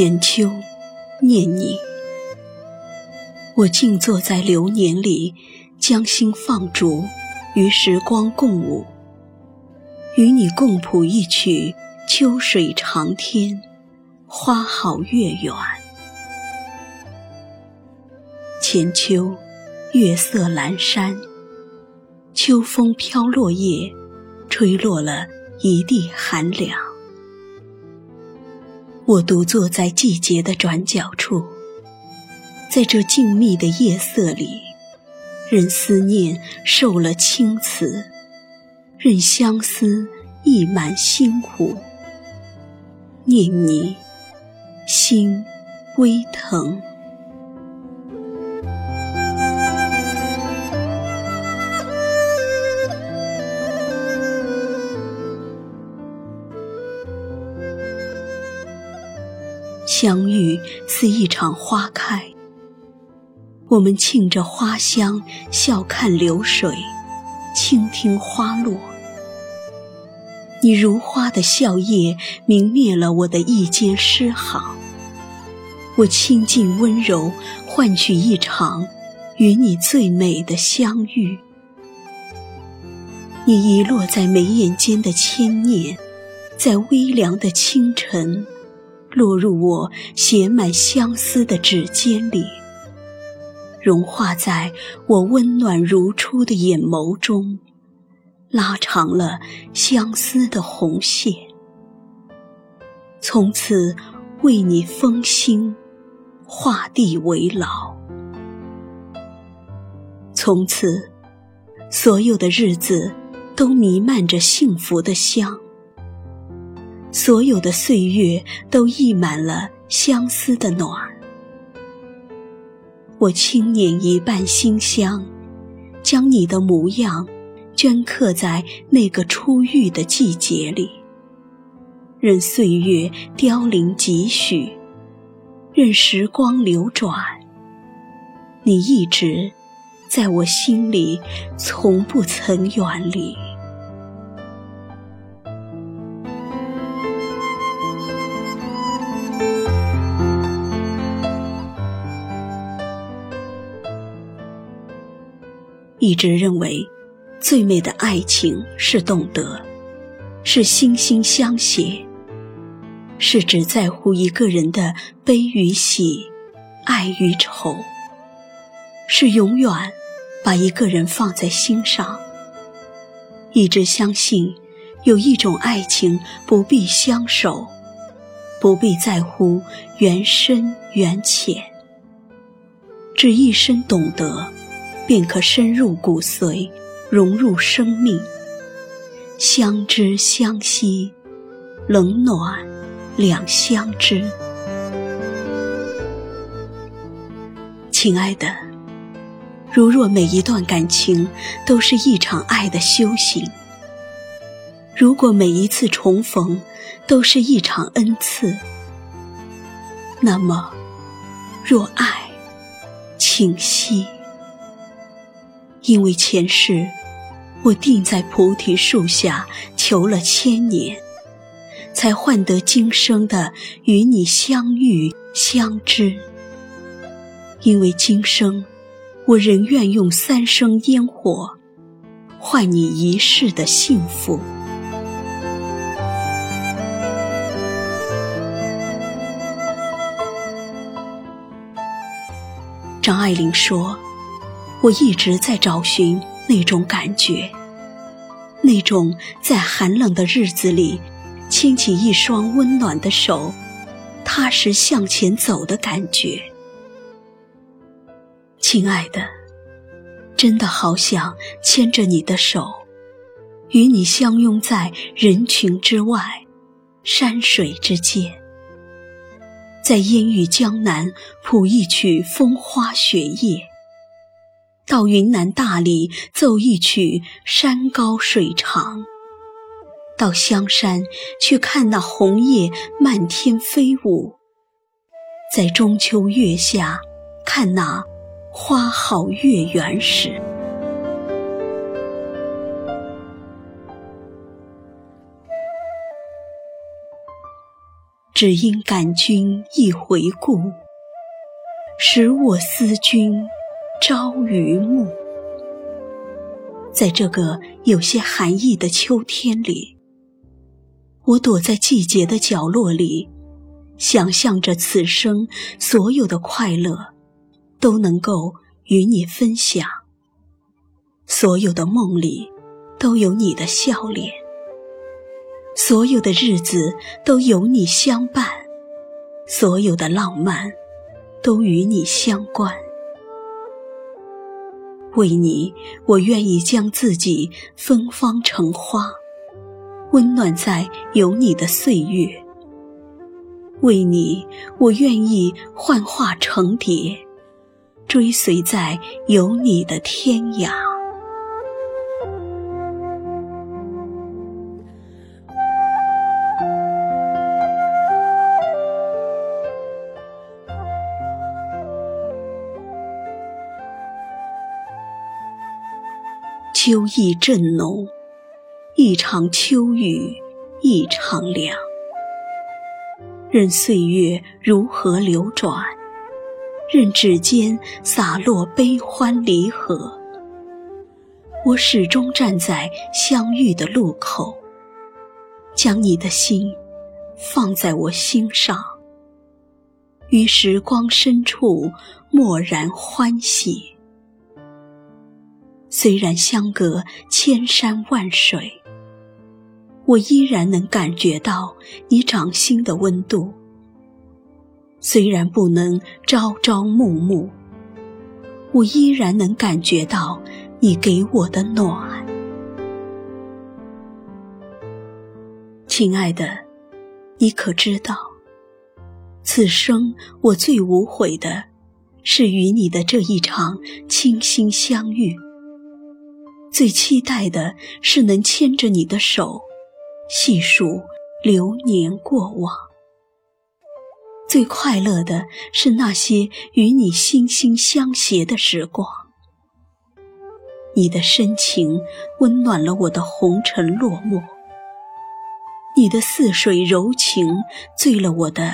浅秋，念你。我静坐在流年里，将心放逐，与时光共舞，与你共谱一曲秋水长天，花好月圆。浅秋，月色阑珊，秋风飘落叶，吹落了一地寒凉。我独坐在季节的转角处，在这静谧的夜色里，任思念受了青瓷，任相思溢满心湖。念你，心微疼。相遇似一场花开，我们沁着花香，笑看流水，倾听花落。你如花的笑靥，明灭了我的一间诗行。我倾尽温柔，换取一场与你最美的相遇。你遗落在眉眼间的牵念，在微凉的清晨。落入我写满相思的指尖里，融化在我温暖如初的眼眸中，拉长了相思的红线。从此为你封心，画地为牢。从此，所有的日子都弥漫着幸福的香。所有的岁月都溢满了相思的暖。我轻捻一半馨香，将你的模样镌刻在那个初遇的季节里。任岁月凋零几许，任时光流转，你一直在我心里，从不曾远离。一直认为，最美的爱情是懂得，是心心相携，是只在乎一个人的悲与喜、爱与愁，是永远把一个人放在心上。一直相信，有一种爱情不必相守，不必在乎缘深缘浅，只一生懂得。便可深入骨髓，融入生命，相知相惜，冷暖两相知。亲爱的，如若每一段感情都是一场爱的修行，如果每一次重逢都是一场恩赐，那么，若爱，请惜。因为前世，我定在菩提树下求了千年，才换得今生的与你相遇相知。因为今生，我仍愿用三生烟火，换你一世的幸福。张爱玲说。我一直在找寻那种感觉，那种在寒冷的日子里牵起一双温暖的手，踏实向前走的感觉。亲爱的，真的好想牵着你的手，与你相拥在人群之外，山水之间，在烟雨江南谱一曲风花雪夜。到云南大理奏一曲山高水长，到香山去看那红叶漫天飞舞，在中秋月下看那花好月圆时，只因感君一回顾，使我思君朝与暮。在这个有些寒意的秋天里，我躲在季节的角落里，想象着此生所有的快乐都能够与你分享，所有的梦里都有你的笑脸。所有的日子都有你相伴，所有的浪漫都与你相关。为你，我愿意将自己芬芳成花，温暖在有你的岁月。为你，我愿意幻化成蝶，追随在有你的天涯。秋意正浓，一场秋雨一场凉。任岁月如何流转，任指尖洒落悲欢离合，我始终站在相遇的路口，将你的心放在我心上，于时光深处默然欢喜。虽然相隔千山万水，我依然能感觉到你掌心的温度。虽然不能朝朝暮暮，我依然能感觉到你给我的暖。亲爱的，你可知道，此生我最无悔的，是与你的这一场倾心相遇。最期待的是能牵着你的手，细数流年过往；最快乐的是那些与你心心相携的时光。你的深情温暖了我的红尘落寞，你的似水柔情醉了我的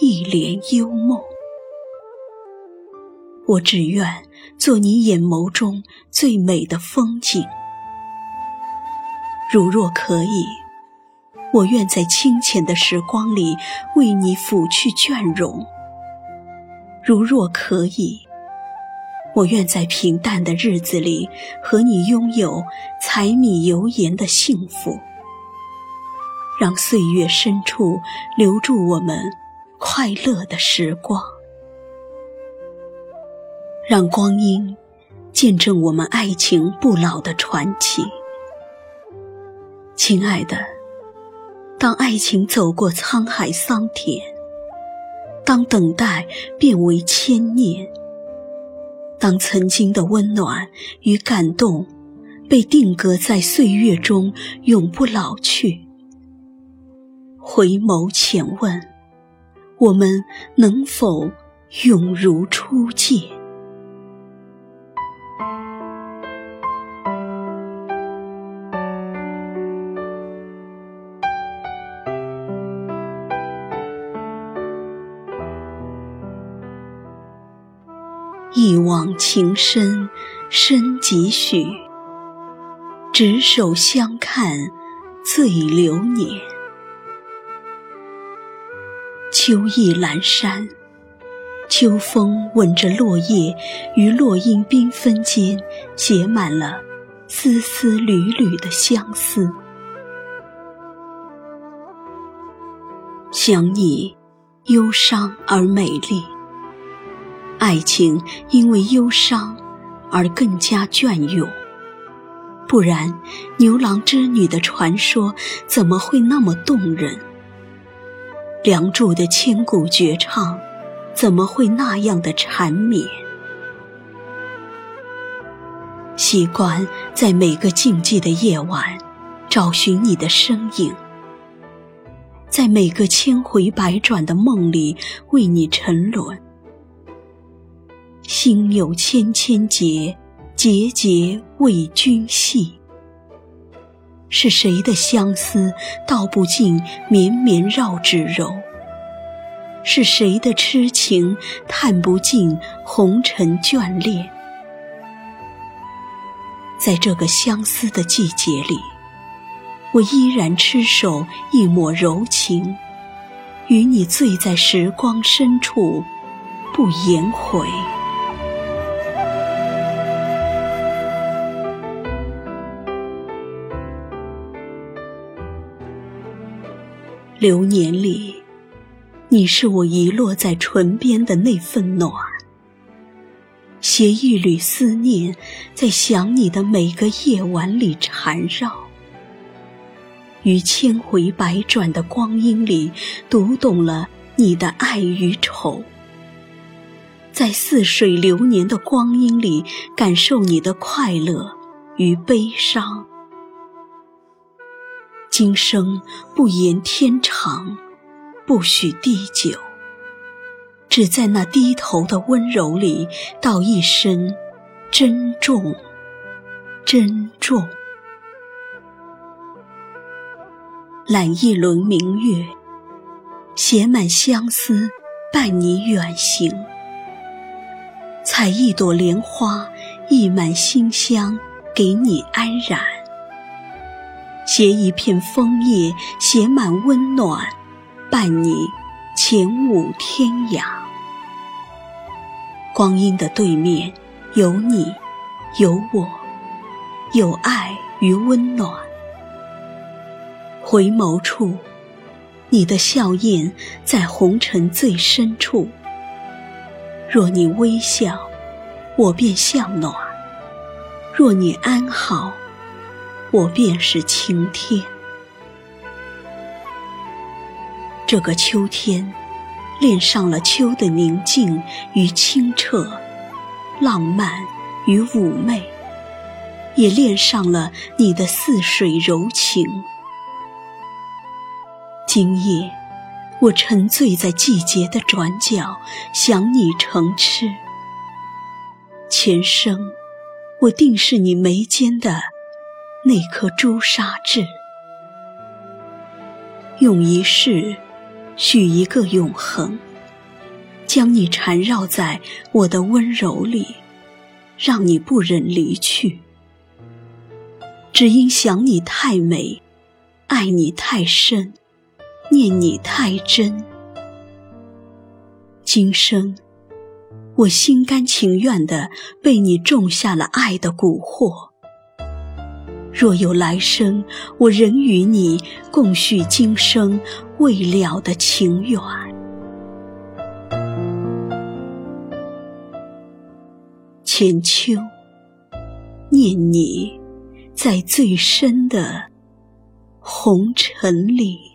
一帘幽梦。我只愿做你眼眸中最美的风景。如若可以，我愿在清浅的时光里为你抚去倦容；如若可以，我愿在平淡的日子里和你拥有柴米油盐的幸福，让岁月深处留住我们快乐的时光。让光阴见证我们爱情不老的传奇，亲爱的，当爱情走过沧海桑田，当等待变为牵念，当曾经的温暖与感动被定格在岁月中永不老去，回眸浅问，我们能否永如初见？一往情深深几许，执手相看醉流年。秋意阑珊，秋风吻着落叶，于落英缤纷间，写满了丝丝缕缕的相思。想你，忧伤而美丽。爱情因为忧伤而更加隽永，不然牛郎织女的传说怎么会那么动人？梁祝的千古绝唱怎么会那样的缠绵？习惯在每个静寂的夜晚找寻你的身影，在每个千回百转的梦里为你沉沦。心有千千结，结结为君系。是谁的相思道不尽，绵绵绕指柔？是谁的痴情叹不尽红尘眷恋？在这个相思的季节里，我依然痴守一抹柔情，与你醉在时光深处，不言悔。流年里。你是我遗落在唇边的那份暖，携一缕思念，在想你的每个夜晚里缠绕，于千回百转的光阴里读懂了你的爱与愁，在似水流年的光阴里感受你的快乐与悲伤。今生不言天长。不许地久，只在那低头的温柔里道一声珍重，珍重。揽一轮明月，写满相思，伴你远行。采一朵莲花，溢满馨香，给你安然。携一片枫叶，写满温暖。伴你前舞天涯，光阴的对面有你，有我，有爱与温暖。回眸处，你的笑靥在红尘最深处。若你微笑，我便向暖；若你安好，我便是晴天。这个秋天，恋上了秋的宁静与清澈，浪漫与妩媚，也恋上了你的似水柔情。今夜，我沉醉在季节的转角，想你成痴。前生，我定是你眉间的那颗朱砂痣，用一世。许一个永恒，将你缠绕在我的温柔里，让你不忍离去。只因想你太美，爱你太深，念你太真。今生，我心甘情愿地被你种下了爱的蛊惑。若有来生，我仍与你共续今生未了的情缘。浅秋，念你在最深的红尘里。